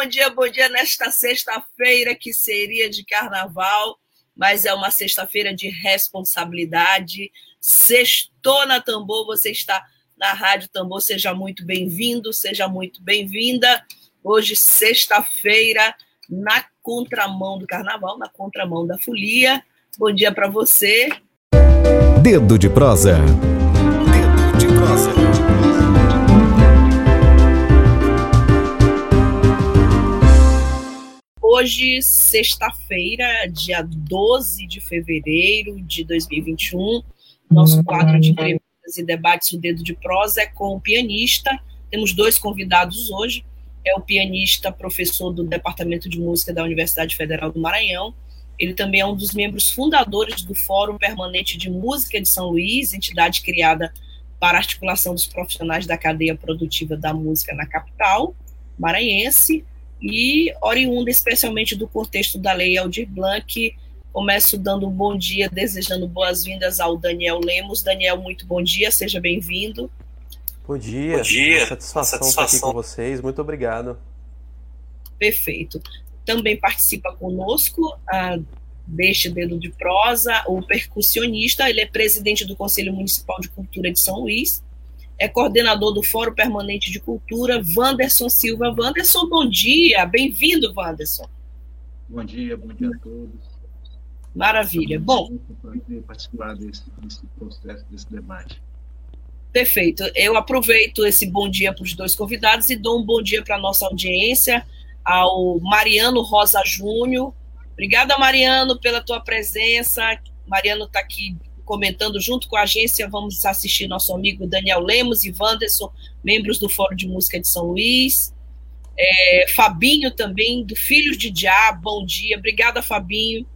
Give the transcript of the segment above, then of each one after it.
Bom dia, bom dia nesta sexta-feira que seria de carnaval, mas é uma sexta-feira de responsabilidade. Sextou na Tambor, você está na Rádio Tambor, seja muito bem-vindo, seja muito bem-vinda. Hoje, sexta-feira, na contramão do carnaval, na contramão da folia. Bom dia para você. Dedo de prosa. Dedo de prosa. Hoje, sexta-feira, dia 12 de fevereiro de 2021, nosso quadro de entrevistas e debates, o Dedo de Prosa, é com o pianista. Temos dois convidados hoje. É o pianista, professor do Departamento de Música da Universidade Federal do Maranhão. Ele também é um dos membros fundadores do Fórum Permanente de Música de São Luís, entidade criada para articulação dos profissionais da cadeia produtiva da música na capital maranhense e oriunda especialmente do contexto da Lei Aldir Blanc. Começo dando um bom dia, desejando boas-vindas ao Daniel Lemos. Daniel, muito bom dia, seja bem-vindo. Bom dia, bom dia. satisfação, satisfação. estar aqui com vocês, muito obrigado. Perfeito. Também participa conosco ah, deste dedo de prosa o percussionista, ele é presidente do Conselho Municipal de Cultura de São Luís, é coordenador do Fórum Permanente de Cultura, Wanderson Silva. Wanderson, bom dia, bem-vindo, Wanderson. Bom dia, bom dia a todos. Maravilha. Bom, participar desse, desse processo, desse debate. Perfeito. Eu aproveito esse bom dia para os dois convidados e dou um bom dia para a nossa audiência, ao Mariano Rosa Júnior. Obrigada, Mariano, pela tua presença. Mariano está aqui comentando junto com a agência, vamos assistir nosso amigo Daniel Lemos e Wanderson, membros do Fórum de Música de São Luís. É, Fabinho também, do Filhos de Diabo, bom dia. Obrigada, Fabinho,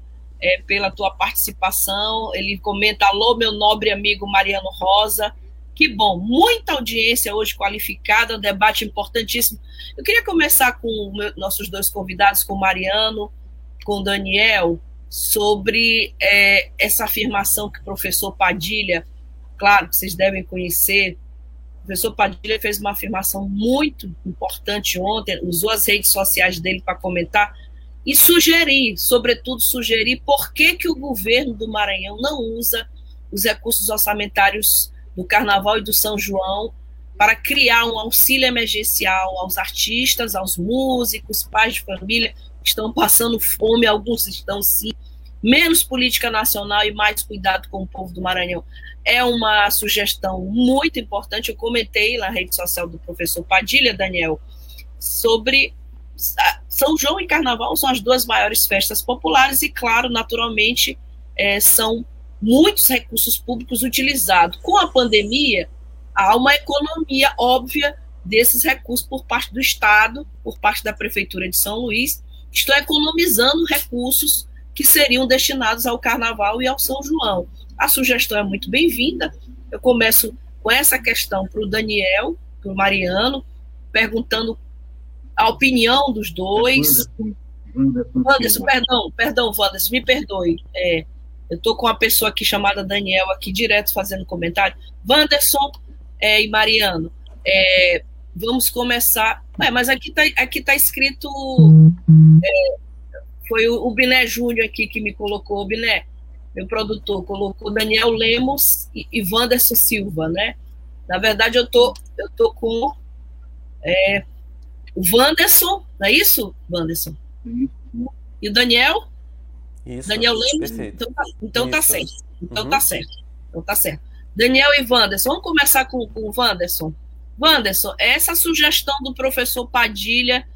é, pela tua participação. Ele comenta, alô, meu nobre amigo Mariano Rosa. Que bom, muita audiência hoje qualificada, um debate importantíssimo. Eu queria começar com nossos dois convidados, com o Mariano, com o Daniel, sobre é, essa afirmação que o professor Padilha, claro que vocês devem conhecer, o professor Padilha fez uma afirmação muito importante ontem, usou as redes sociais dele para comentar e sugerir, sobretudo sugerir, por que, que o governo do Maranhão não usa os recursos orçamentários do Carnaval e do São João para criar um auxílio emergencial aos artistas, aos músicos, pais de família estão passando fome, alguns estão sim, menos política nacional e mais cuidado com o povo do Maranhão. É uma sugestão muito importante. Eu comentei na rede social do professor Padilha, Daniel, sobre São João e Carnaval são as duas maiores festas populares e, claro, naturalmente, é, são muitos recursos públicos utilizados. Com a pandemia, há uma economia óbvia desses recursos por parte do Estado, por parte da Prefeitura de São Luís, estão economizando recursos que seriam destinados ao Carnaval e ao São João. A sugestão é muito bem-vinda. Eu começo com essa questão para o Daniel, para o Mariano, perguntando a opinião dos dois. Wanderson, perdão, perdão, Wanderson, me perdoe. É, eu estou com uma pessoa aqui chamada Daniel, aqui direto fazendo comentário. Wanderson é, e Mariano, é, vamos começar. É, mas aqui está aqui tá escrito é, foi o, o Biné Júnior aqui que me colocou, o Biné, meu produtor, colocou Daniel Lemos e, e Wanderson Silva, né? Na verdade, eu tô, eu tô com é, o Wanderson, não é isso, Wanderson? E o Daniel? Isso, Daniel Lemos? Perfeito. Então, tá, então tá certo. Então Uhum. tá certo. Então tá certo. Daniel e Wanderson, vamos começar com, com o Wanderson. Wanderson, essa sugestão do professor Padilha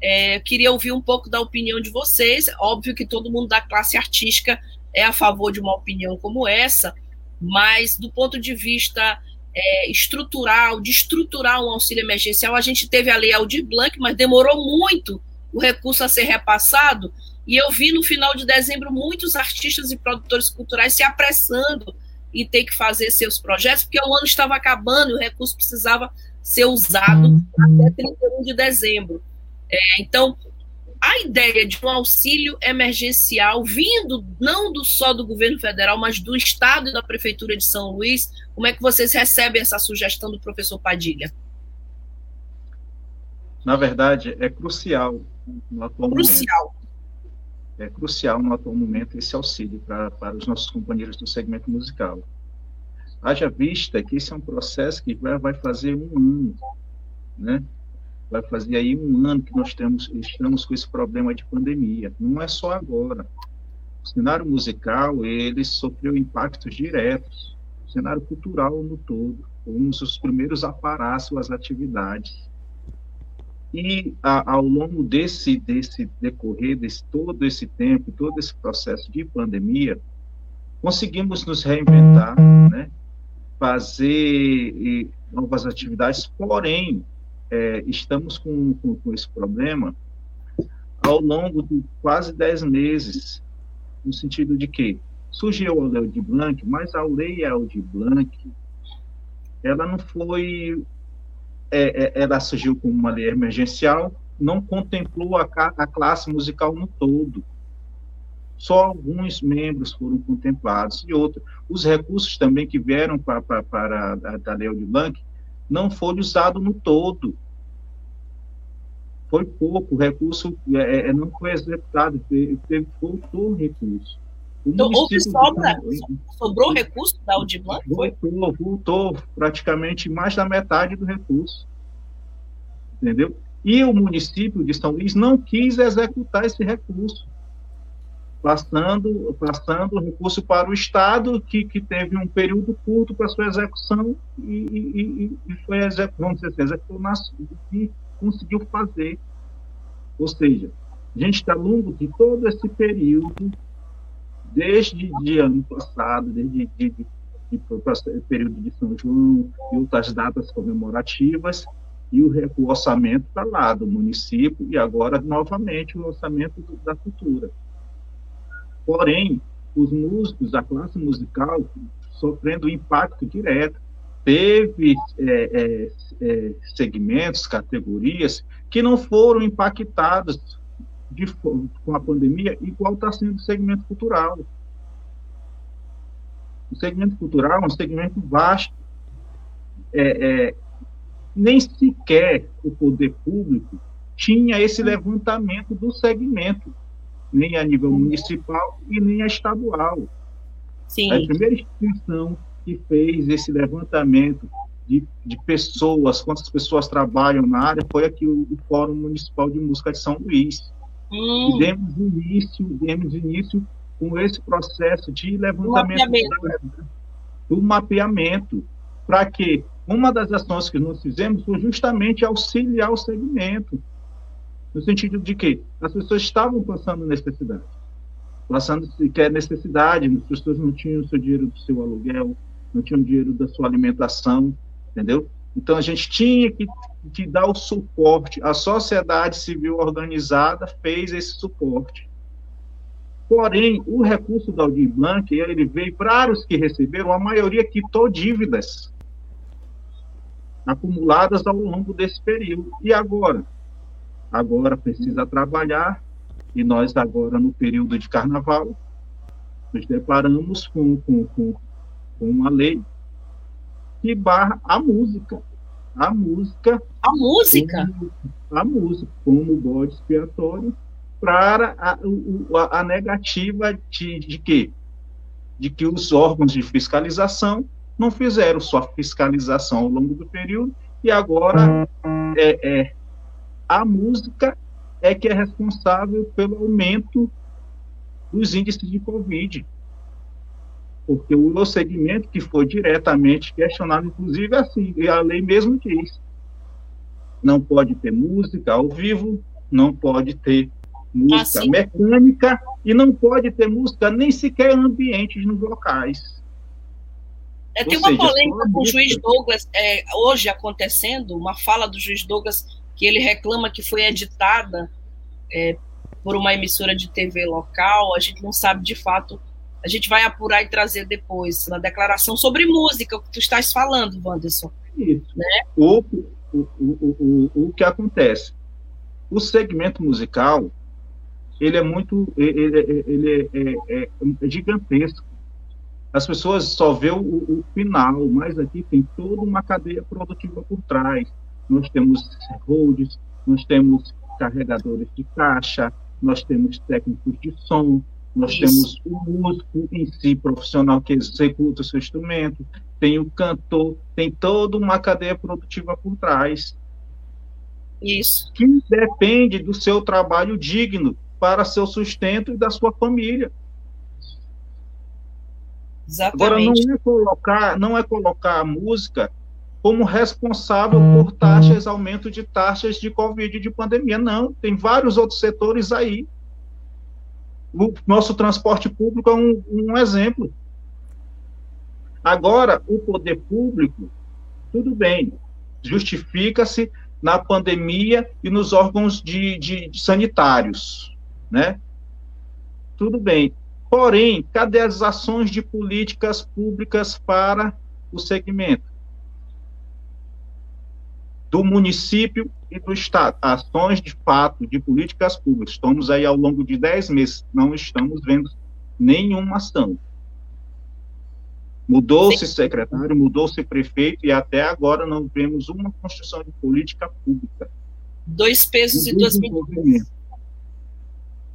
é, queria ouvir um pouco da opinião de vocês. Óbvio que todo mundo da classe artística é a favor de uma opinião como essa, mas do ponto de vista é, estrutural, de estruturar um auxílio emergencial, a gente teve a lei Aldir Blanc, mas demorou muito o recurso a ser repassado, e eu vi no final de dezembro muitos artistas e produtores culturais se apressando e ter que fazer seus projetos, porque o ano estava acabando e o recurso precisava ser usado até 31 de dezembro. É, então, a ideia de um auxílio emergencial vindo não do só do governo federal, mas do estado e da prefeitura de São Luís, como é que vocês recebem essa sugestão do professor Padilha? Na verdade, é crucial no atual crucial. momento. É crucial no atual momento esse auxílio para, para os nossos companheiros do segmento musical. Haja vista que esse é um processo que vai, vai fazer um ano, né? vai fazer aí um ano que nós temos, estamos com esse problema de pandemia. Não é só agora. O cenário musical, ele sofreu impactos diretos. O cenário cultural no todo, fomos os primeiros a parar suas atividades. E a, ao longo desse, desse decorrer, desse todo esse tempo, todo esse processo de pandemia, conseguimos nos reinventar, né? Fazer novas atividades, porém, é, estamos com, com, com, esse problema ao longo de quase 10 meses, no sentido de que surgiu a lei de Blanc, mas a lei de Blanc, ela não foi, é, é, ela surgiu como uma lei emergencial, não contemplou a, a classe musical no todo. Só alguns membros foram contemplados e outros. Os recursos também que vieram para, para, para a, da Lei de Blanc não foi usado no todo. Foi pouco, o recurso é, é não foi executado, teve, faltou recurso. O então, houve sobra, sobrou recurso da Audiblanc? Voltou, voltou praticamente mais da metade do recurso. Entendeu? E o município de São Luís não quis executar esse recurso passando, passando o recurso para o Estado, que, que teve um período curto para sua execução e, e, e foi vamos dizer assim, executou e conseguiu fazer. Ou seja, a gente está longo de todo esse período, desde de ano passado, desde de, de, de, período de São João e outras datas comemorativas, e o, o orçamento está lá do município, e agora, novamente, o orçamento da cultura. Porém, os músicos, a classe musical, sofrendo impacto direto. Teve é, é, é, segmentos, categorias, que não foram impactados de, com a pandemia, igual está sendo o segmento cultural. O segmento cultural é um segmento vasto. É, é, nem sequer o poder público tinha esse levantamento do segmento nem a nível municipal e nem a estadual. Sim. A primeira instituição que fez esse levantamento de, de pessoas, quantas pessoas trabalham na área, foi aqui o, o Fórum Municipal de Música de São Luís. Hum. E demos início, demos início com esse processo de levantamento mapeamento. do mapeamento, para que uma das ações que nós fizemos foi justamente auxiliar o segmento, no sentido de que as pessoas estavam passando necessidade. Passando sequer necessidade, as pessoas não tinham o seu dinheiro do seu aluguel, não tinham dinheiro da sua alimentação, entendeu? Então a gente tinha que, que dar o suporte. A sociedade civil organizada fez esse suporte. Porém, o recurso da Aldir Blanc, ele veio para os que receberam, a maioria quitou dívidas acumuladas ao longo desse período. E agora? Agora precisa trabalhar, e nós agora no período de carnaval, nos deparamos com, com, com, com uma lei que barra a música. A música. A música? Como, a música, como bode expiatório para a, a, a negativa de, de quê? De que os órgãos de fiscalização não fizeram sua fiscalização ao longo do período e agora é, é, a música é que é responsável pelo aumento dos índices de Covid. Porque o segmento que foi diretamente questionado, inclusive assim, e a lei mesmo diz, não pode ter música ao vivo, não pode ter música assim. mecânica e não pode ter música nem sequer ambientes nos locais. É, tem uma seja, polêmica com o juiz Douglas é, hoje acontecendo, uma fala do juiz Douglas que ele reclama que foi editada é, por uma emissora de TV local, a gente não sabe de fato. A gente vai apurar e trazer depois na declaração sobre música, o que tu estás falando, Wanderson. Isso. Né? O, o, o, o, o que acontece? O segmento musical, ele é muito, ele, ele é, é, é, gigantesco. As pessoas só vê o, o, final, mas aqui tem toda uma cadeia produtiva por trás. Nós temos holds, nós temos carregadores de caixa, nós temos técnicos de som, nós Isso. temos o músico em si, profissional que executa o seu instrumento, tem o cantor, tem toda uma cadeia produtiva por trás. Isso. Que depende do seu trabalho digno para seu sustento e da sua família. Exatamente. Agora não é colocar, não é colocar a música como responsável por taxas, aumento de taxas de Covid de pandemia. Não, tem vários outros setores aí. O nosso transporte público é um, um exemplo. Agora, o poder público, tudo bem, justifica-se na pandemia e nos órgãos de, de, de sanitários, né? Tudo bem. Porém, cadê as ações de políticas públicas para o segmento? Do município e do Estado. Ações de fato de políticas públicas. Estamos aí ao longo de 10 meses, não estamos vendo nenhuma ação. Mudou-se secretário, mudou-se prefeito e até agora não vemos uma construção de política pública. Dois pesos e duas medidas.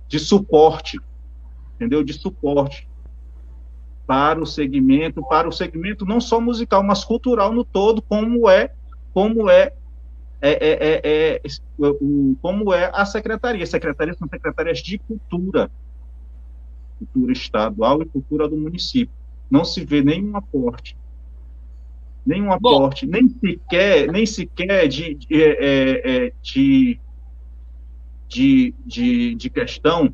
De suporte, entendeu? De suporte para o segmento, para o segmento não só musical, mas cultural no todo, como é, como é, é, é, é, é como é a secretaria. Secretarias são secretarias de cultura, cultura estadual e cultura do município. Não se vê nenhum aporte, nenhum aporte, Bom, nem sequer, nem sequer de, de, é, é, de, de, de, de questão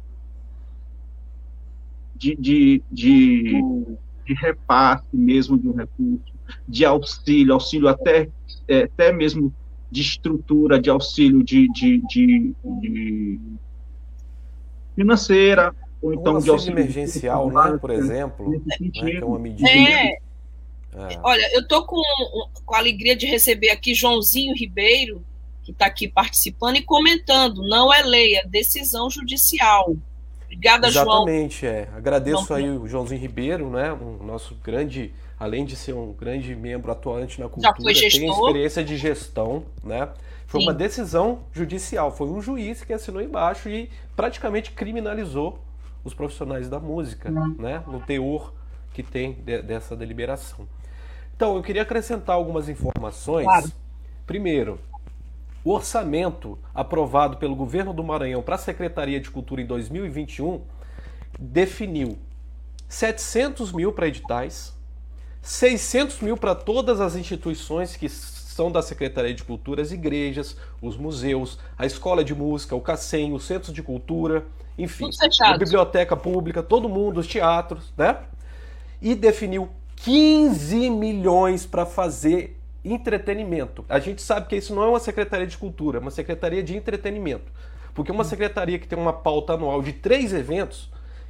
de, de, de, de, repasse mesmo de um recurso, de auxílio, auxílio até, até mesmo de estrutura, de auxílio de, de, de, de financeira, ou então um de auxílio emergencial, né, por exemplo, né, que é uma medida. É. É. Olha, eu estou com, com a alegria de receber aqui Joãozinho Ribeiro, que está aqui participando e comentando. Não é lei, é decisão judicial. Obrigada, Exatamente, João. é. Agradeço Não, aí o Joãozinho Ribeiro, né, um nosso grande, além de ser um grande membro atuante na cultura, tem experiência de gestão, né? Foi Sim. uma decisão judicial, foi um juiz que assinou embaixo e praticamente criminalizou os profissionais da música, uhum. né? no teor que tem de, dessa deliberação. Então, eu queria acrescentar algumas informações. Claro. Primeiro, o orçamento aprovado pelo governo do Maranhão para a Secretaria de Cultura em 2021 definiu 700 mil para editais, 600 mil para todas as instituições que são da Secretaria de Cultura, as igrejas, os museus, a escola de música, o CACEM, os centros de cultura, enfim, a biblioteca pública, todo mundo, os teatros, né? E definiu 15 milhões para fazer entretenimento. A gente sabe que isso não é uma secretaria de cultura, é uma secretaria de entretenimento. Porque uma secretaria que tem uma pauta anual de três eventos,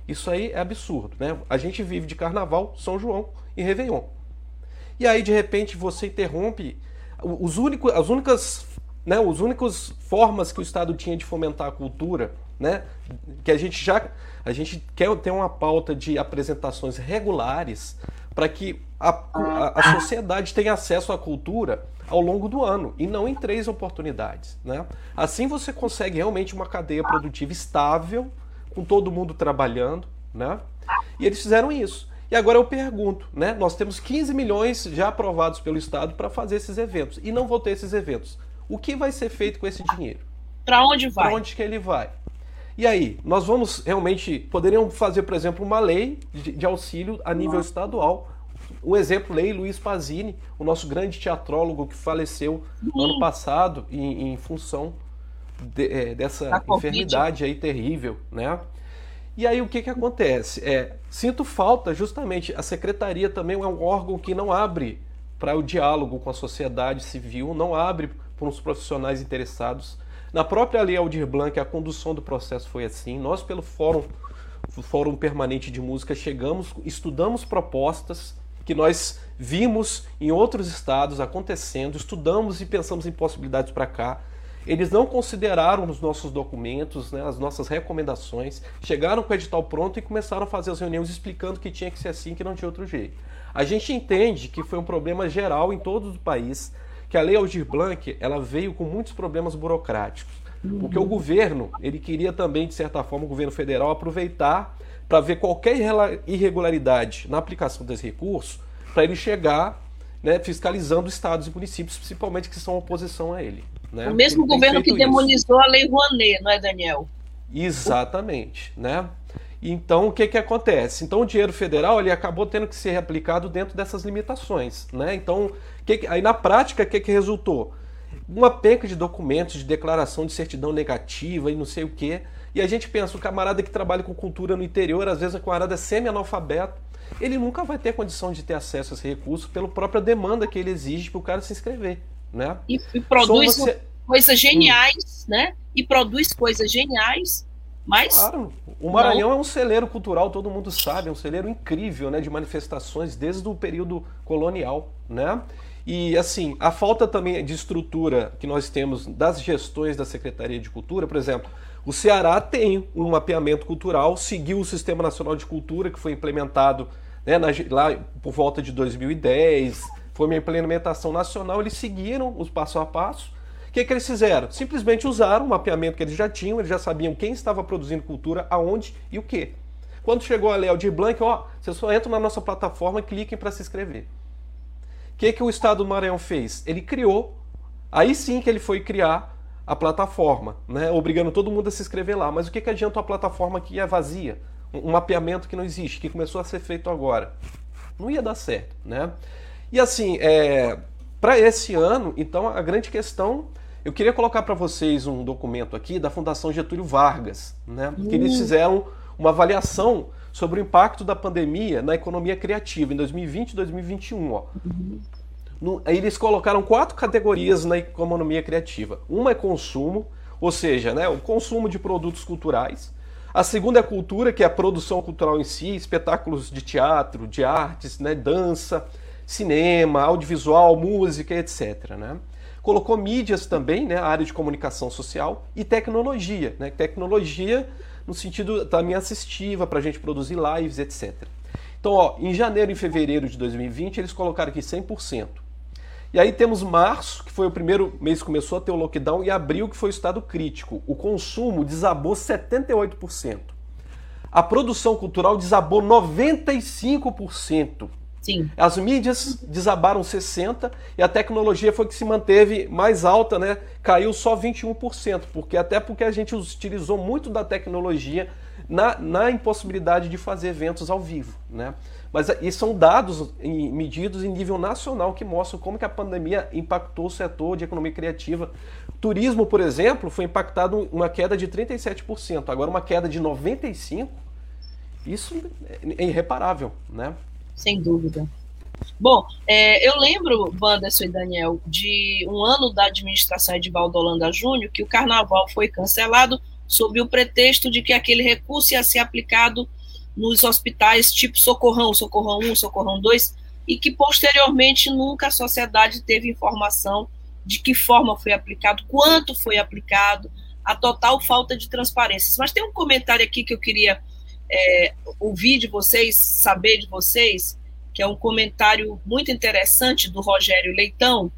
isso aí é absurdo, né? A gente vive de carnaval, São João e Réveillon. E aí, de repente, você interrompe os únicos, as únicas, né, os únicos formas que o Estado tinha de fomentar a cultura né? Que a gente já a gente quer ter uma pauta de apresentações regulares para que a, a, a, sociedade tenha acesso à cultura ao longo do ano e não em três oportunidades, né? Assim você consegue realmente uma cadeia produtiva estável com todo mundo trabalhando, né? E eles fizeram isso. E agora eu pergunto, né? Nós temos 15 milhões já aprovados pelo Estado para fazer esses eventos e não vou ter esses eventos. O que vai ser feito com esse dinheiro? Para onde vai? Para onde que ele vai? E aí, nós vamos realmente, poderiam fazer, por exemplo, uma lei de, de auxílio a nível estadual. O exemplo, lei Luiz Pazini, o nosso grande teatrólogo que faleceu no ano passado em, em função de, é, dessa enfermidade aí terrível, né? E aí o que, que acontece? É, sinto falta justamente, a secretaria também é um órgão que não abre para o diálogo com a sociedade civil, não abre para os profissionais interessados Na própria Lei Aldir Blanc, a condução do processo foi assim. Nós, pelo Fórum, Fórum Permanente de Música, chegamos, estudamos propostas que nós vimos em outros estados acontecendo, estudamos e pensamos em possibilidades para cá. Eles não consideraram os nossos documentos, né, as nossas recomendações, chegaram com o edital pronto e começaram a fazer as reuniões explicando que tinha que ser assim, que não tinha outro jeito. A gente entende que foi um problema geral em todo o país, que a Lei Aldir Blanc ela veio com muitos problemas burocráticos. Porque o governo, ele queria também, de certa forma, o governo federal aproveitar para ver qualquer irregularidade na aplicação desse recurso, para ele chegar né, fiscalizando estados e municípios, principalmente que são oposição a ele. Né? O mesmo governo que demonizou isso. a Lei Rouanet, não é, Daniel? Exatamente, né? Então, o que, que acontece? Então, o dinheiro federal ele acabou tendo que ser aplicado dentro dessas limitações. Né? Então, que, aí na prática, o que, que resultou? Uma penca de documentos, de declaração de certidão negativa e não sei o quê. E a gente pensa, o camarada que trabalha com cultura no interior, às vezes o camarada é semi-analfabeto, ele nunca vai ter condição de ter acesso a esse recurso pela própria demanda que ele exige para o cara se inscrever. Né? E, e produz você... coisas geniais, hum. né? E produz coisas geniais mas. Claro. O Maranhão não... é um celeiro cultural, todo mundo sabe, é um celeiro incrível, né, de manifestações desde o período colonial, né? E assim, a falta também de estrutura que nós temos das gestões da Secretaria de Cultura, por exemplo, o Ceará tem um mapeamento cultural, seguiu o Sistema Nacional de Cultura que foi implementado né, na, lá por volta de 2010, foi uma implementação nacional, eles seguiram os passo a passo o que, que eles fizeram? Simplesmente usaram o mapeamento que eles já tinham, eles já sabiam quem estava produzindo cultura, aonde e o que. Quando chegou a Lei Aldir Blanc, ó, vocês só entram na nossa plataforma cliquem para se inscrever. O que, que o Estado do Maranhão fez? Ele criou, aí sim que ele foi criar a plataforma, né, obrigando todo mundo a se inscrever lá. Mas o que, que adianta uma plataforma que é vazia? Um mapeamento que não existe, que começou a ser feito agora. Não ia dar certo, né? E assim, é, para esse ano, então, a grande questão eu queria colocar para vocês um documento aqui da Fundação Getúlio Vargas, né? Que eles hum. fizeram uma avaliação sobre o impacto da pandemia na economia criativa em 2020 e 2021. Ó. Uhum. No, eles colocaram quatro categorias na economia criativa. Uma é consumo, ou seja, né, o consumo de produtos culturais. A segunda é cultura, que é a produção cultural em si, espetáculos de teatro, de artes, né, dança, cinema, audiovisual, música, etc. Né? colocou mídias também, né, a área de comunicação social e tecnologia, né, tecnologia no sentido também assistiva para a gente produzir lives, etc. Então, ó, em janeiro e fevereiro de 2020 eles colocaram aqui 100%. E aí temos março, que foi o primeiro mês que começou a ter o lockdown, e abril, que foi o estado crítico. O consumo desabou 78%. A produção cultural desabou 95%. Sim. As mídias desabaram 60% e a tecnologia foi que se manteve mais alta, né? Caiu só 21%, porque até porque a gente utilizou muito da tecnologia na, na impossibilidade de fazer eventos ao vivo, né? Mas e são dados medidos em nível nacional que mostram como que a pandemia impactou o setor de economia criativa. Turismo, por exemplo, foi impactado uma queda de 37%, agora uma queda de 95%. Isso é irreparável, né? Sem dúvida. Bom, é, eu lembro, Wanderson e Daniel, de um ano da administração Edivaldo Holanda Júnior, que o carnaval foi cancelado sob o pretexto de que aquele recurso ia ser aplicado nos hospitais tipo Socorrão, Socorrão 1, Socorrão 2, e que posteriormente nunca a sociedade teve informação de que forma foi aplicado, quanto foi aplicado, a total falta de transparência. Mas tem um comentário aqui que eu queria é, ouvir de vocês, saber de vocês, que é um comentário muito interessante do Rogério Leitão.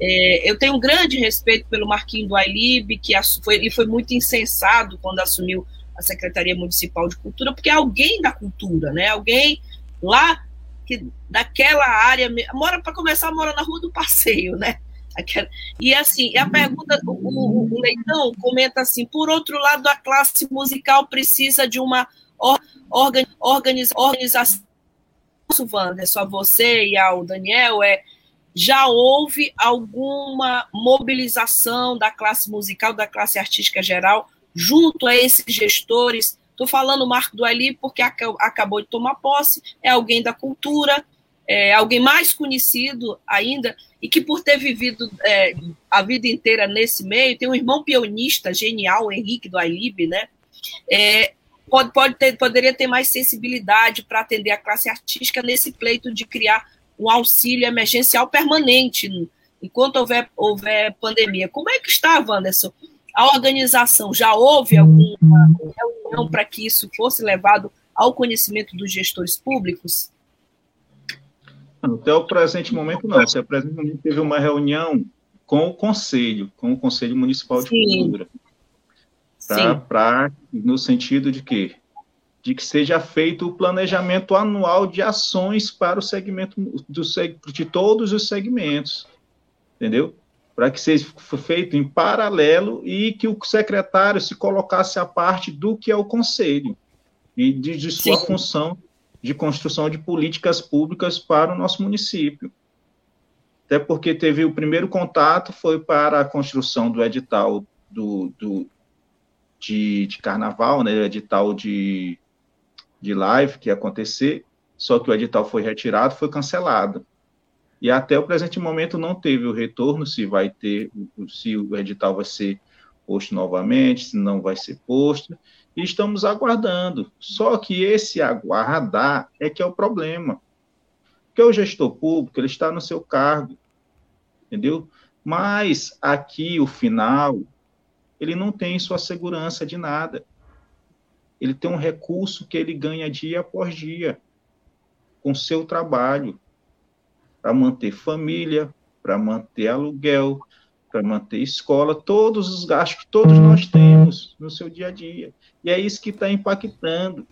É, eu tenho um grande respeito pelo Marquinho do Ailib, que foi, ele foi muito insensado quando assumiu a Secretaria Municipal de Cultura, porque é alguém da cultura, né? Alguém lá que daquela área mora para começar mora na Rua do Passeio, né? Aquela, e assim, a pergunta, o, o, o, Leitão comenta assim: por outro lado, a classe musical precisa de uma organiz, organiz, organização, Wanderson, a você e ao Daniel, é já houve alguma mobilização da classe musical, da classe artística geral, junto a esses gestores? Estou falando Marco do Ali porque acabou de tomar posse, é alguém da cultura, é, alguém mais conhecido ainda, e que por ter vivido é, a vida inteira nesse meio, tem um irmão pianista genial, Henrique do Ailib, né? É, pode, pode ter, poderia ter mais sensibilidade para atender a classe artística nesse pleito de criar um auxílio emergencial permanente enquanto houver, houver pandemia. Como é que está, Wanderson? A organização já houve alguma reunião para que isso fosse levado ao conhecimento dos gestores públicos? Até o presente momento, não. Até o presente momento teve uma reunião com o Conselho, com o Conselho Municipal de Sim. Cultura. Tá? Pra, no sentido de que de que seja feito o planejamento anual de ações para o segmento do, de todos os segmentos, entendeu? Para que seja feito em paralelo e que o secretário se colocasse à parte do que é o conselho e de, de sua Sim. função de construção de políticas públicas para o nosso município. Até porque teve o primeiro contato foi para a construção do edital do, do de, de, carnaval, né, edital de, de live que ia acontecer, só que o edital foi retirado, foi cancelado. E até o presente momento não teve o retorno se vai ter, se o edital vai ser posto novamente, se não vai ser posto e estamos aguardando. Só que esse aguardar é que é o problema. Porque o gestor público, ele está no seu cargo, entendeu? Mas aqui, o final, ele não tem sua segurança de nada. Ele tem um recurso que ele ganha dia após dia com seu trabalho para manter família, para manter aluguel, para manter escola, todos os gastos que todos nós temos no seu dia a dia. E é isso que está impactando.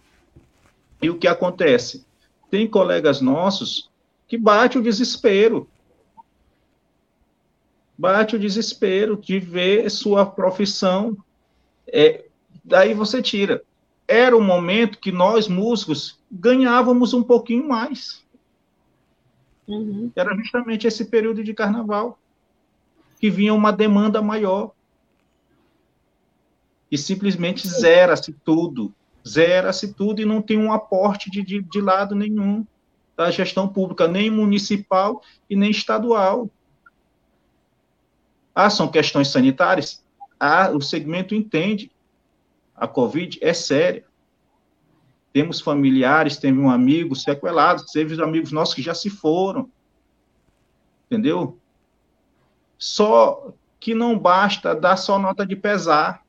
E o que acontece? Tem colegas nossos que bate o desespero. Bate o desespero de ver sua profissão. É, daí você tira. Era o momento que nós, músicos, ganhávamos um pouquinho mais. Uhum. Era justamente esse período de carnaval que vinha uma demanda maior. E simplesmente zera-se tudo. Zera-se tudo e não tem um aporte de, de, de lado nenhum da gestão pública, nem municipal e nem estadual. Ah, são questões sanitárias? Ah, o segmento entende. A Covid é séria. Temos familiares, teve um amigo sequelado, teve amigos nossos que já se foram. Entendeu? Só que não basta dar só nota de pesar.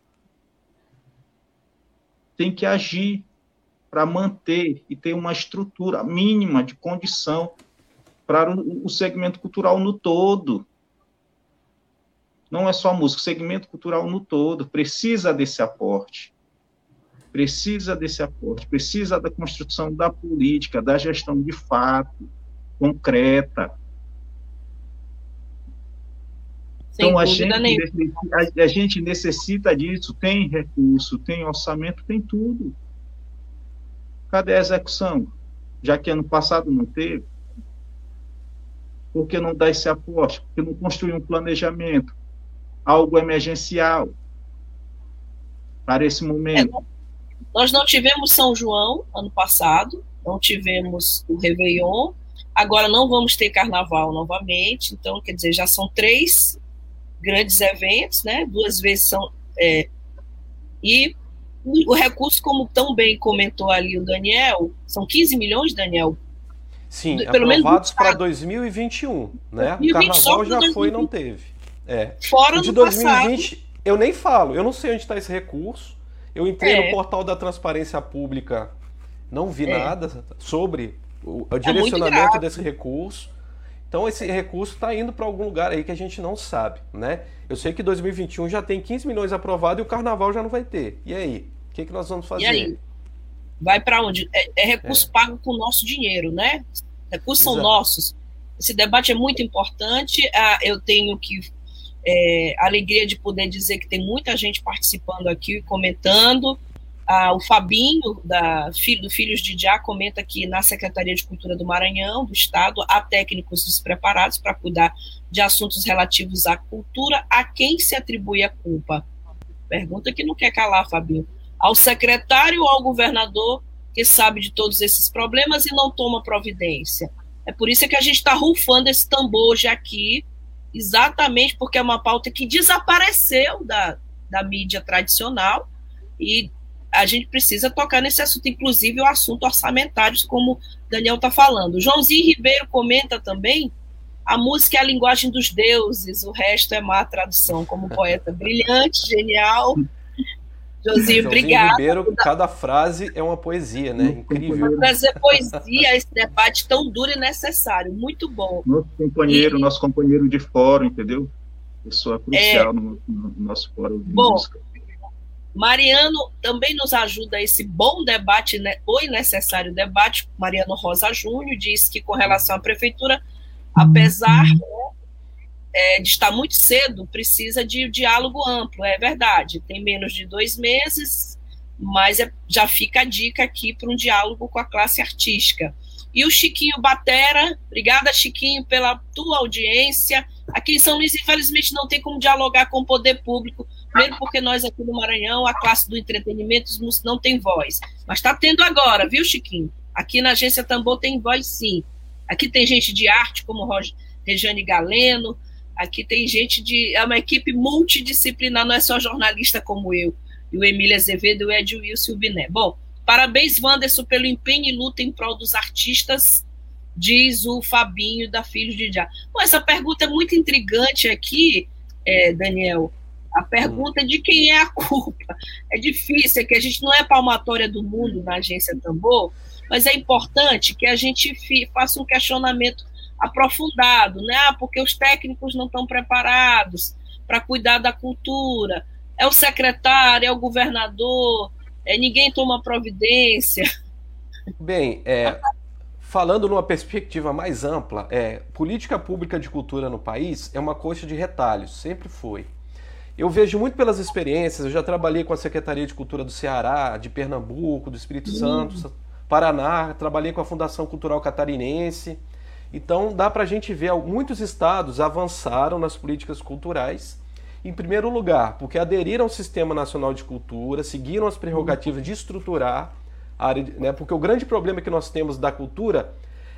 Tem que agir para manter e ter uma estrutura mínima de condição para o segmento cultural no todo. Não é só música, o segmento cultural no todo precisa desse aporte. Precisa desse aporte, precisa da construção da política, da gestão de fato, concreta, Sem então, a gente, a, a gente necessita disso, tem recurso, tem orçamento, tem tudo. Cadê a execução? Já que ano passado não teve. Por que não dá esse aporte? Por que não construir um planejamento? Algo emergencial para esse momento? É, nós não tivemos São João ano passado, não tivemos o Réveillon, agora não vamos ter carnaval novamente, então, quer dizer, já são três grandes eventos, né? Duas vezes são. É, e o recurso, como tão bem comentou ali o Daniel, são 15 milhões, Daniel? Sim, pelo aprovados para 2021, né? 2020, o carnaval já foi e não teve. É. Fora de 2020, passado. eu nem falo, eu não sei onde está esse recurso. Eu entrei é. no portal da Transparência Pública, não vi é. nada sobre o, o é direcionamento desse recurso. Então esse recurso está indo para algum lugar aí que a gente não sabe, né? Eu sei que 2021 já tem 15 milhões aprovado e o carnaval já não vai ter. E aí? O que, que nós vamos fazer? E aí? Vai para onde? É, é recurso é. pago com o nosso dinheiro, né? Recursos Exato. são nossos. Esse debate é muito importante. Ah, eu tenho que é, alegria de poder dizer que tem muita gente participando aqui, comentando. Ah, o Fabinho, da, filho, do Filhos de Já, comenta que na Secretaria de Cultura do Maranhão, do Estado, há técnicos despreparados para cuidar de assuntos relativos à cultura. A quem se atribui a culpa? Pergunta que não quer calar, Fabinho. Ao secretário ou ao governador que sabe de todos esses problemas e não toma providência? É por isso que a gente está rufando esse tambor hoje aqui, exatamente porque é uma pauta que desapareceu da, da mídia tradicional e a gente precisa tocar nesse assunto, inclusive o assunto orçamentário, como Daniel está falando. Joãozinho Ribeiro comenta também a música é a linguagem dos deuses, o resto é má tradução, como poeta brilhante, genial. Josinho, obrigado. Ribeiro, cada frase é uma poesia, né? Incrível. Trazer poesia esse debate tão duro e necessário. Muito bom. Nosso companheiro, e... nosso companheiro de fórum, entendeu? Pessoa crucial é... no, no, nosso fórum de bom, música. Mariano também nos ajuda a esse bom debate, né, o necessário debate. Mariano Rosa Júnior diz que, com relação à prefeitura, apesar né, é, de estar muito cedo, precisa de diálogo amplo, é verdade. Tem menos de dois meses, mas é, já fica a dica aqui para um diálogo com a classe artística. E o Chiquinho Batera, obrigada, Chiquinho, pela tua audiência. Aqui em São Luís, infelizmente, não tem como dialogar com o poder público, mesmo porque nós aqui no Maranhão, a classe do entretenimento não tem voz. Mas está tendo agora, viu, Chiquinho? Aqui na agência Tambor tem voz sim. Aqui tem gente de arte, como Rejane Galeno, aqui tem gente de. É uma equipe multidisciplinar, não é só jornalista como eu, e o Emílio Azevedo, o Ed Wilson e o Biné. Bom, parabéns, Wanderson, pelo empenho e luta em prol dos artistas, diz o Fabinho da Filhos de Já. Bom, essa pergunta é muito intrigante aqui, é, Daniel. A pergunta de quem é a culpa. É difícil, é que a gente não é palmatória do mundo na agência Tambor, mas é importante que a gente faça um questionamento aprofundado, né? Ah, porque os técnicos não estão preparados para cuidar da cultura. É o secretário, é o governador, é, ninguém toma providência. Bem, é, falando numa perspectiva mais ampla, é, política pública de cultura no país é uma coxa de retalhos, sempre foi. Eu vejo muito pelas experiências, eu já trabalhei com a Secretaria de Cultura do Ceará, de Pernambuco, do Espírito uhum. Santo, Paraná, trabalhei com a Fundação Cultural Catarinense. Então dá para a gente ver, muitos estados avançaram nas políticas culturais. Em primeiro lugar, porque aderiram ao Sistema Nacional de Cultura, seguiram as prerrogativas de estruturar a área, né? porque o grande problema que nós temos da cultura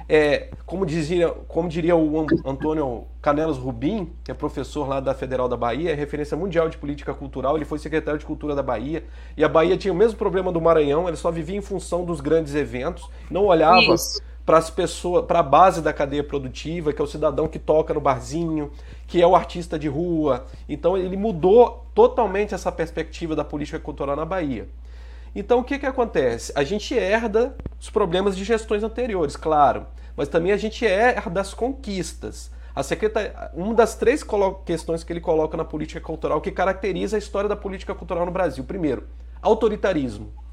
é, como, dizia, como diria o Antônio Canelas Rubim, que é professor lá da Federal da Bahia, é referência mundial de política cultural, ele foi secretário de Cultura da Bahia, e a Bahia tinha o mesmo problema do Maranhão, ele só vivia em função dos grandes eventos, não olhava para as pessoas, para a base da cadeia produtiva, que é o cidadão que toca no barzinho, que é o artista de rua. Então ele mudou totalmente essa perspectiva da política cultural na Bahia. Então o que, que acontece? A gente herda os problemas de gestões anteriores, claro, mas também a gente herda as conquistas. A. Uma das três questões que ele coloca na política cultural que caracteriza a história da política cultural no Brasil. Primeiro, autoritarismo.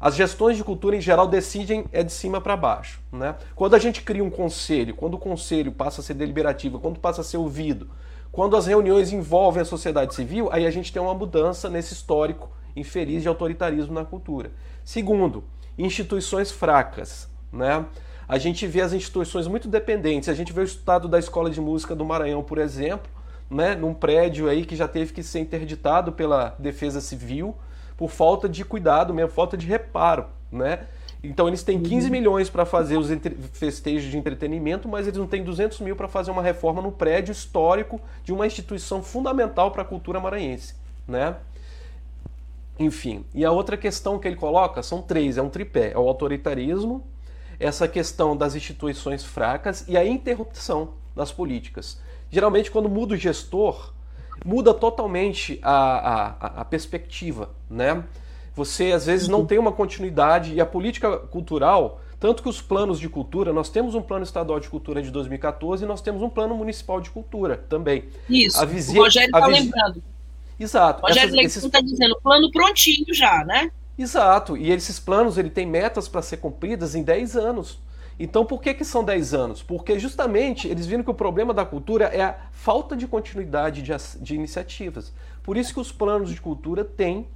As gestões de cultura em geral decidem é de cima para baixo. Né? Quando a gente cria um conselho, quando o conselho passa a ser deliberativo, quando passa a ser ouvido, quando as reuniões envolvem a sociedade civil, aí a gente tem uma mudança nesse histórico infeliz de autoritarismo na cultura. Segundo, instituições fracas. Né? A gente vê as instituições muito dependentes. A gente vê o estado da Escola de Música do Maranhão, por exemplo, né? num prédio aí que já teve que ser interditado pela Defesa Civil por falta de cuidado mesmo, falta de reparo. Né? Então eles têm 15 uhum. milhões para fazer os festejos de entretenimento, mas eles não têm 200 mil para fazer uma reforma no prédio histórico de uma instituição fundamental para a cultura maranhense. Né? Enfim, e a outra questão que ele coloca são três: é um tripé, é o autoritarismo, essa questão das instituições fracas e a interrupção das políticas. Geralmente, quando muda o gestor, muda totalmente a, a, a perspectiva, né? Você às vezes não tem uma continuidade e a política cultural, tanto que os planos de cultura, nós temos um plano estadual de cultura de 2014 e nós temos um plano municipal de cultura também. Isso. A visita, o Rogério está lembrando. Exato. Rogério Leite esses... está dizendo, plano prontinho já, né? Exato. E esses planos ele tem metas para ser cumpridas em 10 anos. Então por que, que são 10 anos? Porque justamente eles viram que o problema da cultura é a falta de continuidade de, de iniciativas. Por isso que os planos de cultura têm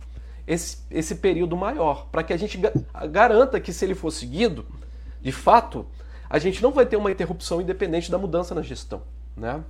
esse, esse período maior, para que a gente garanta que se ele for seguido, de fato, a gente não vai ter uma interrupção independente da mudança na gestão. Né?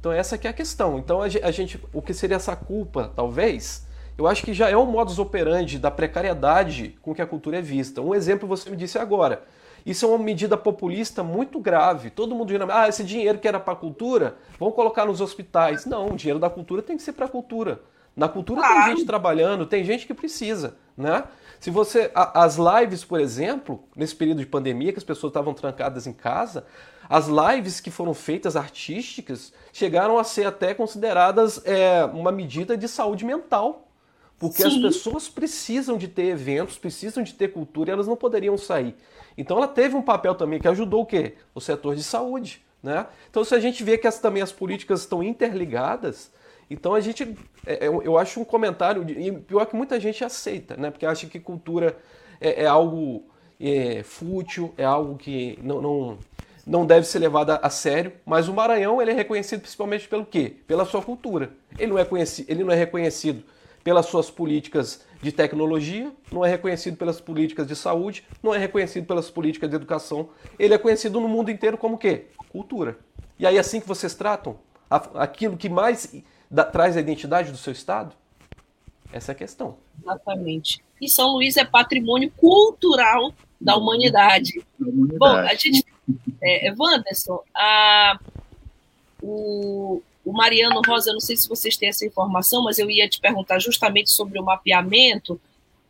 Então essa que é a questão. Então a gente, o que seria essa culpa, talvez, eu acho que já é um modus operandi da precariedade com que a cultura é vista. Um exemplo você me disse agora. Isso é uma medida populista muito grave. Todo mundo diz, ah, esse dinheiro que era para a cultura, vamos colocar nos hospitais. Não, o dinheiro da cultura tem que ser para a cultura. Na cultura tem gente trabalhando, tem gente que precisa, né? Se você as lives, por exemplo, nesse período de pandemia que as pessoas estavam trancadas em casa, as lives que foram feitas artísticas chegaram a ser até consideradas é, uma medida de saúde mental, porque Sim. as pessoas precisam de ter eventos, precisam de ter cultura e elas não poderiam sair. Então ela teve um papel também que ajudou o quê? O setor de saúde, né? Então se a gente vê que as, também as políticas estão interligadas, então a gente, é, é, eu acho um comentário, e pior que muita gente aceita, né? Porque acha que cultura é, é algo é, fútil, é algo que não, não, não deve ser levado a sério. Mas o Maranhão ele é reconhecido principalmente pelo quê? Pela sua cultura. Ele não é, conhecido, ele não é reconhecido pelas suas políticas de tecnologia, não é reconhecido pelas políticas de saúde, não é reconhecido pelas políticas de educação. Ele é conhecido no mundo inteiro como quê? Cultura. E aí assim que vocês tratam aquilo que mais da, traz a identidade do seu estado? Essa é a questão. Exatamente. E São Luís é patrimônio cultural da humanidade. humanidade. Bom, a gente. É, é, Wanderson, a, o, o Mariano Rosa, não sei se vocês têm essa informação, mas eu ia te perguntar justamente sobre o mapeamento.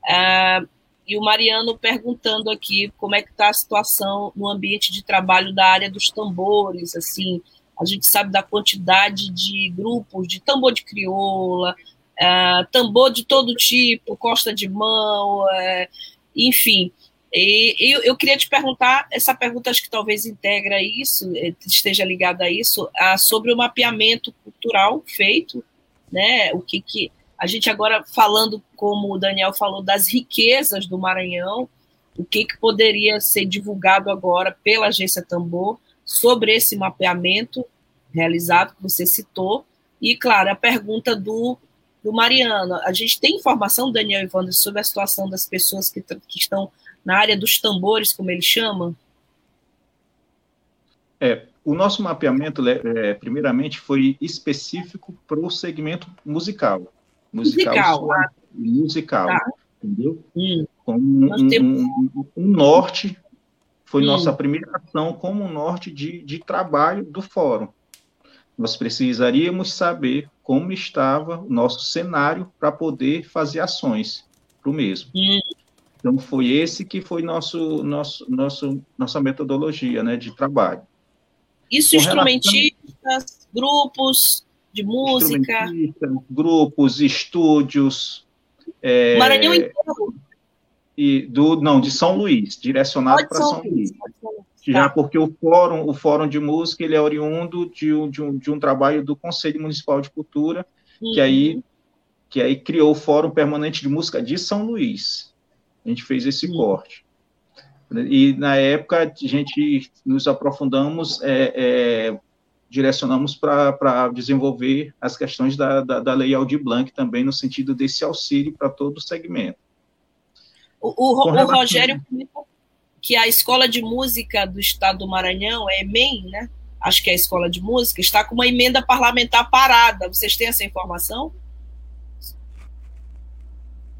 Uh, e o Mariano perguntando aqui como é que está a situação no ambiente de trabalho da área dos tambores, assim, a gente sabe da quantidade de grupos de tambor de crioula, uh, tambor de todo tipo, costa de mão, uh, enfim. E eu, eu, queria te perguntar, essa pergunta acho que talvez integra isso, eh, esteja ligada a isso, uh, sobre o mapeamento cultural feito, né? O que, que a gente agora falando, como o Daniel falou, das riquezas do Maranhão, o que, que poderia ser divulgado agora pela agência Tambor, sobre esse mapeamento realizado que você citou. E, claro, a pergunta do, do Mariano. A gente tem informação, Daniel Evandro, sobre a situação das pessoas que, que estão na área dos tambores, como ele chama? É, o nosso mapeamento, é, primeiramente, foi específico para o segmento musical. Musical. Musical. Ah. musical tá. Entendeu? Hum. Como um, temos... um, um, norte foi nossa primeira ação como norte de, de trabalho do fórum. Nós precisaríamos saber como estava o nosso cenário para poder fazer ações para o mesmo. Então, foi esse que foi nosso, nosso, nosso, nossa metodologia né, de trabalho. Isso, Com instrumentistas, relação... grupos de música. Grupos, estúdios. É... Maranhão inteiro e do não de São Luís, direcionado para São, São Luís. Luís. Já tá. porque o fórum, o fórum de música, ele é oriundo de um, de um, de um trabalho do Conselho Municipal de Cultura, uhum. que aí que aí criou o Fórum Permanente de Música de São Luís. A gente fez esse uhum. corte. E na época a gente nos aprofundamos, é, é, direcionamos para desenvolver as questões da, da, da Lei Aldir Blanc também no sentido desse auxílio para todo o segmento. O, o, o Rogério que a Escola de Música do Estado do Maranhão, é EMEM, né? Acho que é a Escola de Música, está com uma emenda parlamentar parada. Vocês têm essa informação?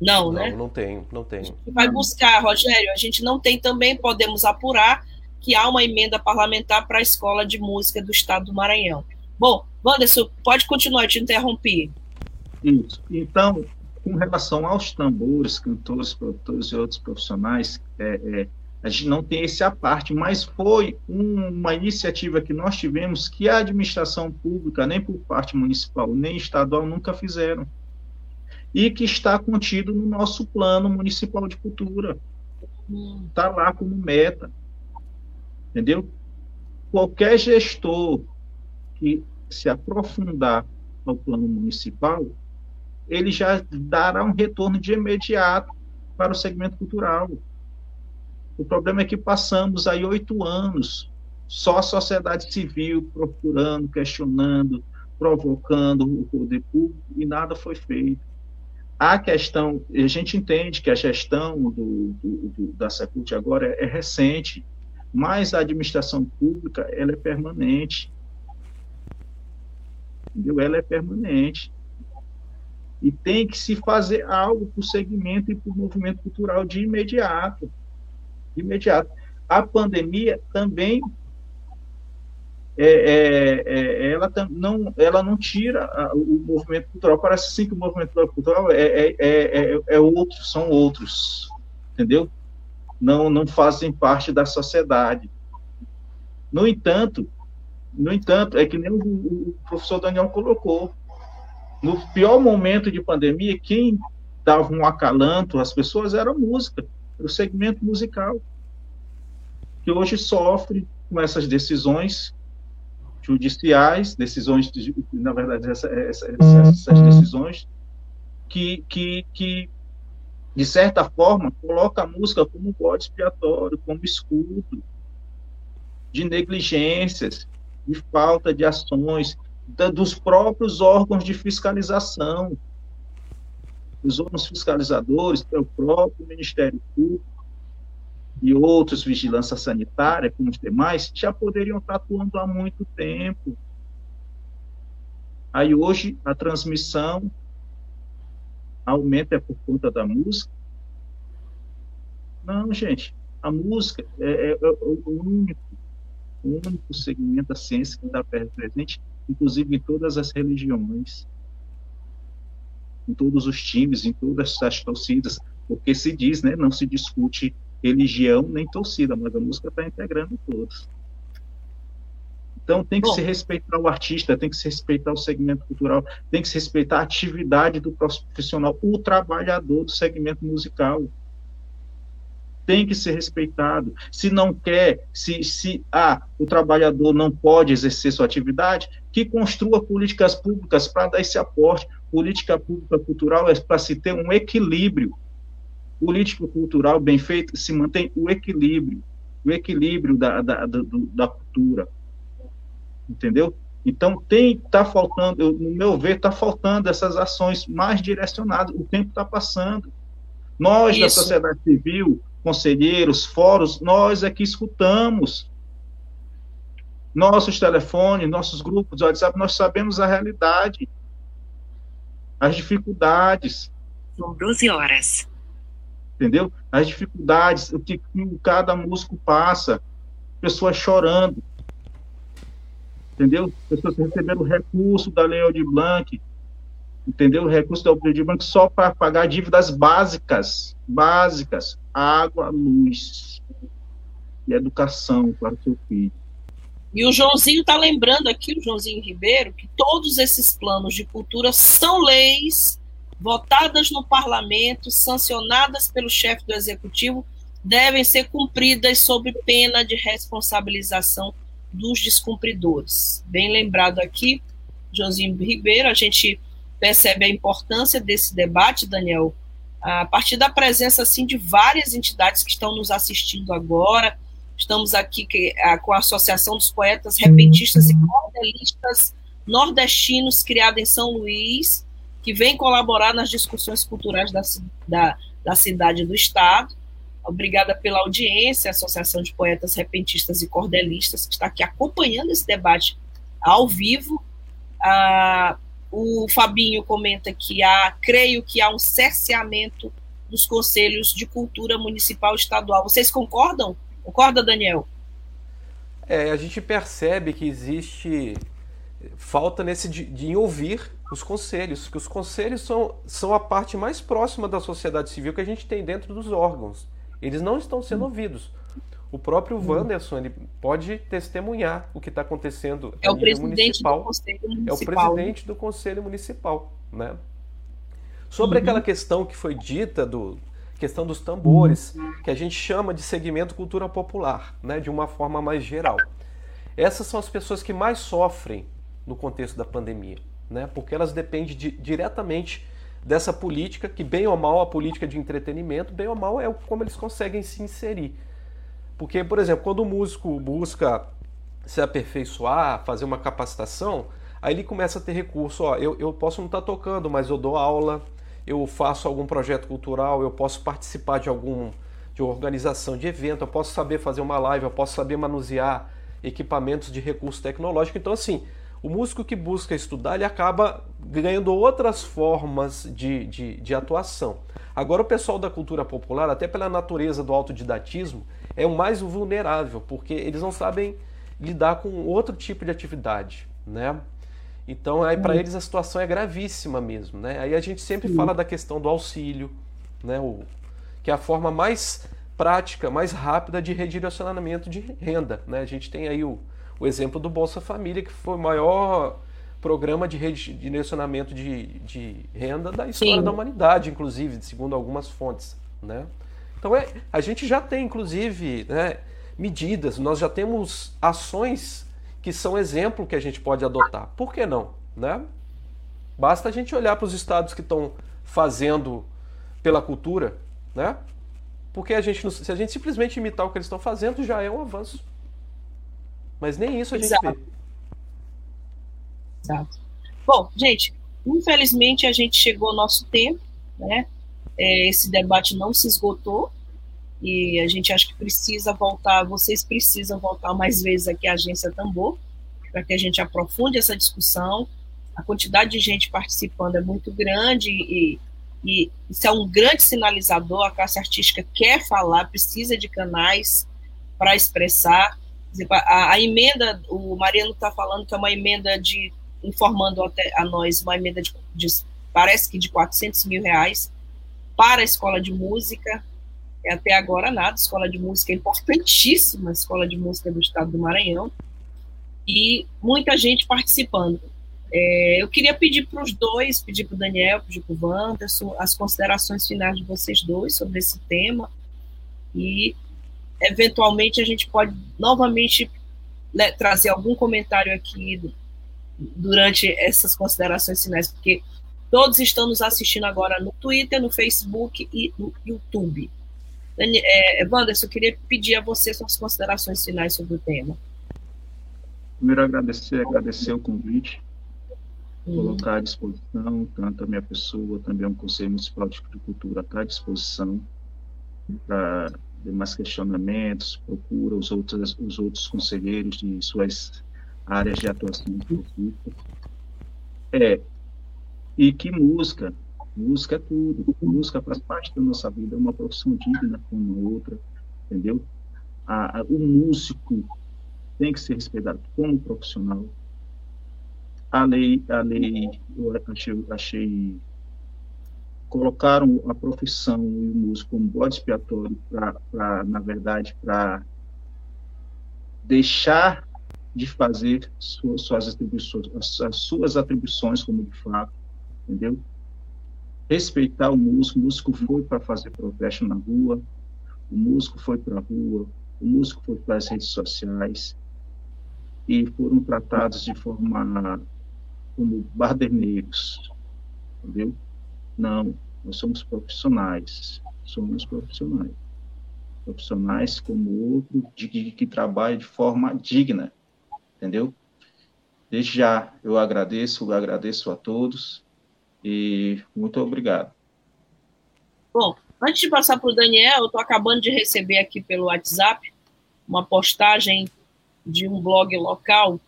Não, não né? Não tenho, não tenho. Vai buscar, Rogério. A gente não tem também, podemos apurar que há uma emenda parlamentar para a Escola de Música do Estado do Maranhão. Bom, Wanderson, pode continuar, eu te interrompi. Isso. Então, com relação aos tambores, cantores, produtores e outros profissionais, é, é, a gente não tem esse a parte, mas foi uma iniciativa que nós tivemos que a administração pública, nem por parte municipal, nem estadual, nunca fizeram. E que está contido no nosso plano municipal de cultura. Está lá como meta. Entendeu? Qualquer gestor que se aprofundar no plano municipal, ele já dará um retorno de imediato para o segmento cultural. O problema é que passamos aí oito anos só a sociedade civil procurando, questionando, provocando o poder público e nada foi feito. A questão, a gente entende que a gestão do, do, do, da Secult agora é, é recente, mas a administração pública ela é permanente. Entendeu? Ela é permanente. E tem que se fazer algo para o segmento e para o movimento cultural de imediato. De imediato. a pandemia também é, é, é, ela, não, ela não tira o movimento cultural. Parece sim que o movimento cultural é, é, é, é, outro, são outros, entendeu? Não, não fazem parte da sociedade. No entanto, no entanto, é que nem o, o professor Daniel colocou. No pior momento de pandemia, quem dava um acalanto às pessoas era a música, o segmento musical, que hoje sofre com essas decisões judiciais, decisões, na verdade, essa, essa, essas decisões que, que, que, de certa forma, coloca a música como bode expiatório, como escudo de negligências, de falta de ações, da, dos próprios órgãos de fiscalização, os órgãos fiscalizadores, é o próprio Ministério Público, e outros, vigilância sanitária, como os demais, já poderiam estar atuando há muito tempo. Aí hoje a transmissão aumenta por conta da música? Não, gente, a música é, é, é o único, o único segmento da ciência que está presente, inclusive em todas as religiões, em todos os times, em todas as torcidas, porque se diz, né, não se discute religião nem torcida, mas a música está integrando todos. Então tem que Bom. se respeitar o artista, tem que se respeitar o segmento cultural, tem que se respeitar a atividade do profissional, o trabalhador do segmento musical. Tem que ser respeitado. Se não quer, se, se ah, o trabalhador não pode exercer sua atividade, que construa políticas públicas para dar esse aporte. Política pública cultural é para se ter um equilíbrio político-cultural bem feito, se mantém o equilíbrio, o equilíbrio da, da, da, da cultura. Entendeu? Então, tem, está faltando, no meu ver, está faltando essas ações mais direcionadas. O tempo está passando. Nós, Isso. da sociedade civil, conselheiros, fóruns, nós é que escutamos. Nossos telefones, nossos grupos de WhatsApp, nós sabemos a realidade, as dificuldades. São 12 horas entendeu? As dificuldades, o que cada músico passa, pessoas chorando, entendeu? Pessoas recebendo recurso da Lei Aldir Blanc, entendeu? Recurso da Aldir Blanc só para pagar dívidas básicas, básicas, água, luz e educação para o seu filho. E o Joãozinho está lembrando aqui, o Joãozinho Ribeiro, que todos esses planos de cultura são leis votadas no parlamento, sancionadas pelo chefe do executivo, devem ser cumpridas sob pena de responsabilização dos descumpridores. Bem lembrado aqui, Josinho Ribeiro, a gente percebe a importância desse debate, Daniel, a partir da presença assim de várias entidades que estão nos assistindo agora. Estamos aqui com a Associação dos Poetas Repentistas e Cordelistas Nordestinos, criada em São Luís, que vem colaborar nas discussões culturais da, da, da cidade e do Estado. Obrigada pela audiência, Associação de Poetas Repentistas e Cordelistas, que está aqui acompanhando esse debate ao vivo. Ah, o Fabinho comenta que há, creio que há um cerceamento dos conselhos de cultura municipal e estadual. Vocês concordam? Concorda, Daniel? É, a gente percebe que existe falta nesse de, de ouvir os conselhos, que os conselhos são, são a parte mais próxima da sociedade civil que a gente tem dentro dos órgãos. Eles não estão sendo ouvidos. O próprio hum. Wanderson ele pode testemunhar o que está acontecendo é o presidente municipal. do Conselho Municipal. É o presidente do Conselho Municipal. Né? Sobre uhum. aquela questão que foi dita do questão dos tambores, que a gente chama de segmento cultura popular, né, de uma forma mais geral. Essas são as pessoas que mais sofrem no contexto da pandemia né? porque elas dependem de, diretamente dessa política, que bem ou mal a política de entretenimento, bem ou mal é como eles conseguem se inserir. Porque, por exemplo, quando o músico busca se aperfeiçoar, fazer uma capacitação, aí ele começa a ter recurso, ó, eu, eu posso não estar tá tocando, mas eu dou aula, eu faço algum projeto cultural, eu posso participar de algum de organização de evento, eu posso saber fazer uma live, eu posso saber manusear equipamentos de recurso tecnológico. Então, assim, o músico que busca estudar, ele acaba ganhando outras formas de, de, de atuação. Agora, o pessoal da cultura popular, até pela natureza do autodidatismo, é o mais vulnerável, porque eles não sabem lidar com outro tipo de atividade, né? Então, aí para eles a situação é gravíssima mesmo, né? Aí a gente sempre Sim. fala da questão do auxílio, né? O, que é a forma mais prática, mais rápida de redirecionamento de renda, né? A gente tem aí o, o exemplo do Bolsa Família, que foi o maior programa de redirecionamento de, de renda da história Sim. da humanidade, inclusive, segundo algumas fontes, né? Então, é, a gente já tem, inclusive, né, medidas, nós já temos ações que são exemplo que a gente pode adotar. Por que não? Né? Basta a gente olhar para os estados que estão fazendo pela cultura, né? Porque a gente, se a gente simplesmente imitar o que eles estão fazendo, já é um avanço. Mas nem isso a gente Exato. vê. Exato. Bom, gente, infelizmente a gente chegou ao nosso tempo, né? É, esse debate não se esgotou, e a gente acha que precisa voltar, vocês precisam voltar mais vezes aqui à Agência Tambor, para que a gente aprofunde essa discussão. A quantidade de gente participando é muito grande e, e isso é um grande sinalizador. A classe artística quer falar, precisa de canais para expressar. A, a, emenda, o Mariano está falando que é uma emenda de, informando até a nós, uma emenda de, de parece que de 400 mil reais para a escola de música, é até agora nada, escola de música é importantíssima, escola de música do estado do Maranhão, e muita gente participando. É, eu queria pedir para os dois, pedir para o Daniel, pedir para o Wanderson, as considerações finais de vocês dois sobre esse tema, e eventualmente a gente pode novamente né, trazer algum comentário aqui durante essas considerações finais, porque todos estão nos assistindo agora no Twitter, no Facebook e no YouTube. É, Wanderson, eu queria pedir a você suas considerações finais sobre o tema. Primeiro, agradecer, agradecer o convite, hum. colocar à disposição, tanto a minha pessoa, também o Conselho Municipal de Agricultura está à disposição para demais questionamentos, procura os outros, os outros conselheiros de suas áreas de atuação. É, e que música Música é tudo. Música faz parte da nossa vida, é uma profissão digna como outra, entendeu? A, a, o músico tem que ser respeitado como profissional. A lei, a lei eu achei, achei colocaram a profissão e o músico como bode expiatório para, na verdade, para deixar de fazer suas, suas atribuições, as suas atribuições como de fato, entendeu? respeitar o músico. O músico foi para fazer protesto na rua, o músico foi para a rua, o músico foi para as redes sociais e foram tratados de forma como barderneiros, entendeu? Não, nós somos profissionais, somos profissionais. Profissionais como outro, de, que trabalham de forma digna, entendeu? Desde já eu agradeço, eu agradeço a todos e muito obrigado. Bom, antes de passar para o Daniel, eu estou acabando de receber aqui pelo WhatsApp uma postagem de um blog local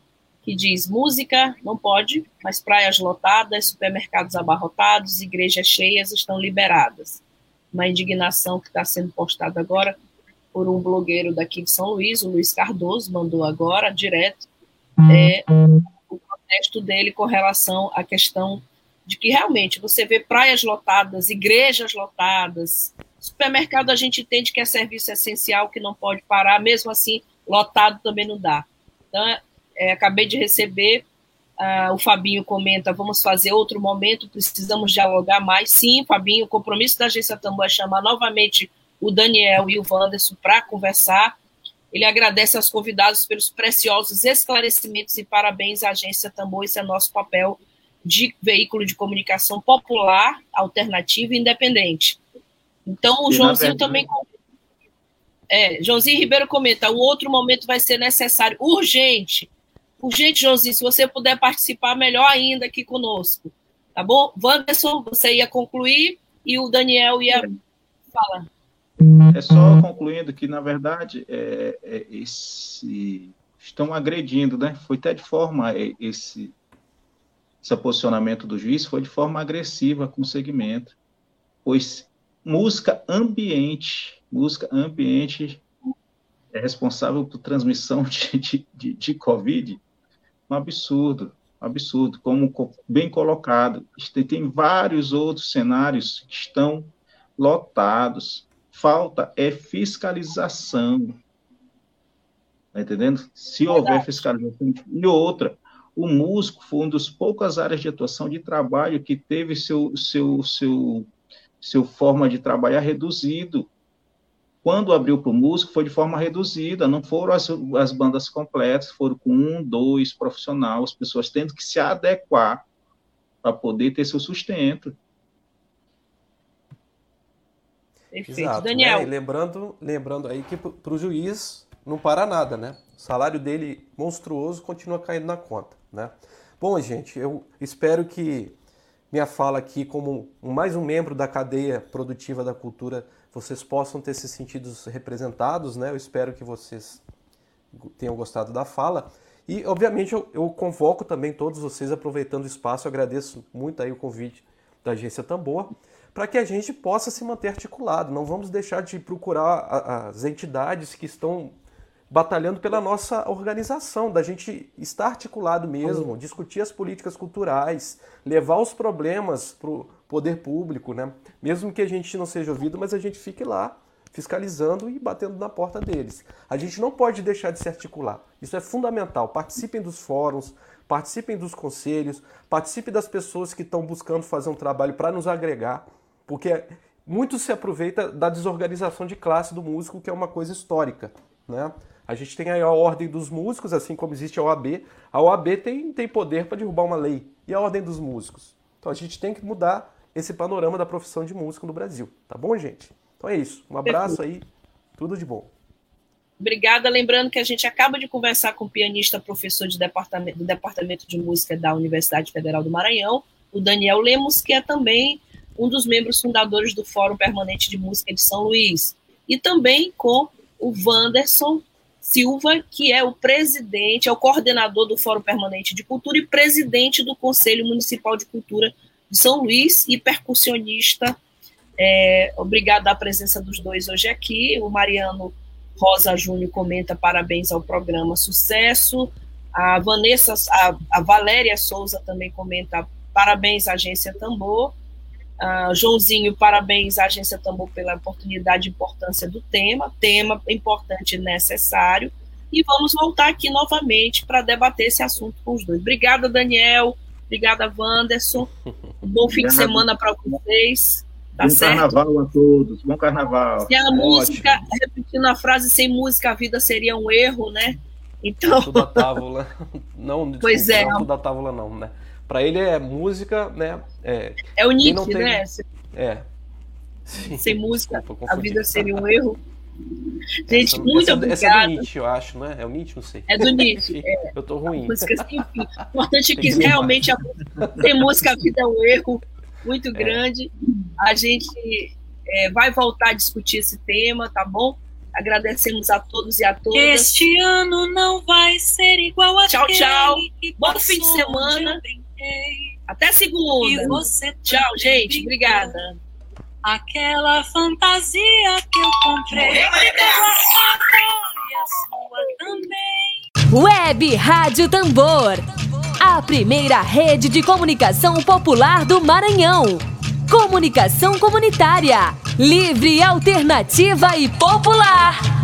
que diz: música não pode, mas praias lotadas, supermercados abarrotados, igrejas cheias estão liberadas. Uma indignação que está sendo postada agora por um blogueiro daqui de São Luís, o Luiz Cardoso, mandou agora direto é, o protesto dele com relação à questão de que realmente você vê praias lotadas, igrejas lotadas, supermercado a gente entende que é serviço essencial que não pode parar, mesmo assim, lotado também não dá. Então, é, acabei de receber, uh, o Fabinho comenta, vamos fazer outro momento, precisamos dialogar mais. Sim, Fabinho, o compromisso da Agência Tambor é chamar novamente o Daniel e o Wanderson para conversar. Ele agradece aos convidados pelos preciosos esclarecimentos e parabéns à Agência Tambor, esse é nosso papel de veículo de comunicação popular, alternativo e independente. Então, o e Joãozinho também. É, Joãozinho Ribeiro comenta: o outro momento vai ser necessário, urgente. Urgente, Joãozinho, se você puder participar, melhor ainda aqui conosco. Tá bom? Wanderson, você ia concluir e o Daniel ia falar. É só concluindo que, na verdade, é, é, esse, estão agredindo, né? Foi até de forma é, esse esse posicionamento do juiz foi de forma agressiva com o segmento, pois música ambiente. Música ambiente é responsável por transmissão de, de, de, de Covid. Um absurdo, um absurdo. Como bem colocado. Tem vários outros cenários que estão lotados. Falta é fiscalização. Tá entendendo? Se houver fiscalização. E outra, o músico foi uma das poucas áreas de atuação de trabalho que teve seu, seu, seu, seu forma de trabalhar reduzido. Quando abriu para o músico, foi de forma reduzida, não foram as, as bandas completas, foram com um, dois profissionais, as pessoas tendo que se adequar para poder ter seu sustento. Perfeito. Exato, Daniel. Né? lembrando, lembrando aí que para o juiz não para nada, né? O salário dele monstruoso continua caindo na conta, né? Bom, gente, eu espero que minha fala aqui como mais um membro da cadeia produtiva da cultura, vocês possam ter se sentido representados, né? Eu espero que vocês tenham gostado da fala. E, obviamente, eu, eu convoco também todos vocês, aproveitando o espaço, agradeço muito aí o convite da agência Tambor, para que a gente possa se manter articulado. Não vamos deixar de procurar as entidades que estão batalhando pela nossa organização, da gente estar articulado mesmo, discutir as políticas culturais, levar os problemas para poder público, né? Mesmo que a gente não seja ouvido, mas a gente fique lá fiscalizando e batendo na porta deles. A gente não pode deixar de se articular. Isso é fundamental. Participem dos fóruns, participem dos conselhos, participem das pessoas que estão buscando fazer um trabalho para nos agregar, porque muito se aproveita da desorganização de classe do músico, que é uma coisa histórica, né? A gente tem aí a ordem dos músicos, assim como existe a OAB. A OAB tem, tem poder para derrubar uma lei. E a ordem dos músicos? Então a gente tem que mudar esse panorama da profissão de músico no Brasil. Tá bom, gente? Então é isso. Um abraço aí. Tudo de bom. Obrigada. Lembrando que a gente acaba de conversar com o pianista, professor de departamento, do Departamento de Música da Universidade Federal do Maranhão, o Daniel Lemos, que é também um dos membros fundadores do Fórum Permanente de Música de São Luís. E também com o Wanderson Silva, que é o presidente, é o coordenador do Fórum Permanente de Cultura e presidente do Conselho Municipal de Cultura de São Luís e percussionista. É, obrigado à presença dos dois hoje aqui. O Mariano Rosa Júnior comenta parabéns ao programa Sucesso. A Vanessa, a, a Valéria Souza também comenta parabéns à Agência Tambor. Uh, Joãozinho, parabéns à Agência Tambor pela oportunidade e importância do tema, tema importante e necessário. E vamos voltar aqui novamente para debater esse assunto com os dois. Obrigada, Daniel. Obrigada, Wanderson. Um bom fim de semana para vocês. Tá bom certo? carnaval a todos. Bom carnaval. Se a música, Ótimo. repetindo a frase, sem música a vida seria um erro, né? Então. Tudo da tábula. Não, desculpa, pois é. Não tudo da tábula, não, né? Para ele é música, né? É, é o Nietzsche, tem... né? É. Sim. Sem música, Desculpa, a vida seria um erro. Gente, essa, muito essa, obrigada. Essa é do Nietzsche, eu acho, não é? É o Nietzsche, não sei. É do Nietzsche. é. Eu tô ruim. Música, enfim, o importante é que realmente a, tem música, a vida é um erro muito é. grande. A gente é, vai voltar a discutir esse tema, tá bom? Agradecemos a todos e a todas. Este ano não vai ser igual a Tchau, tchau. Bom fim de semana. Até segunda. Tchau, gente. Obrigada. Aquela fantasia que eu comprei. e a sua também. Web Rádio Tambor. A primeira rede de comunicação popular do Maranhão. Comunicação comunitária. Livre, alternativa e popular.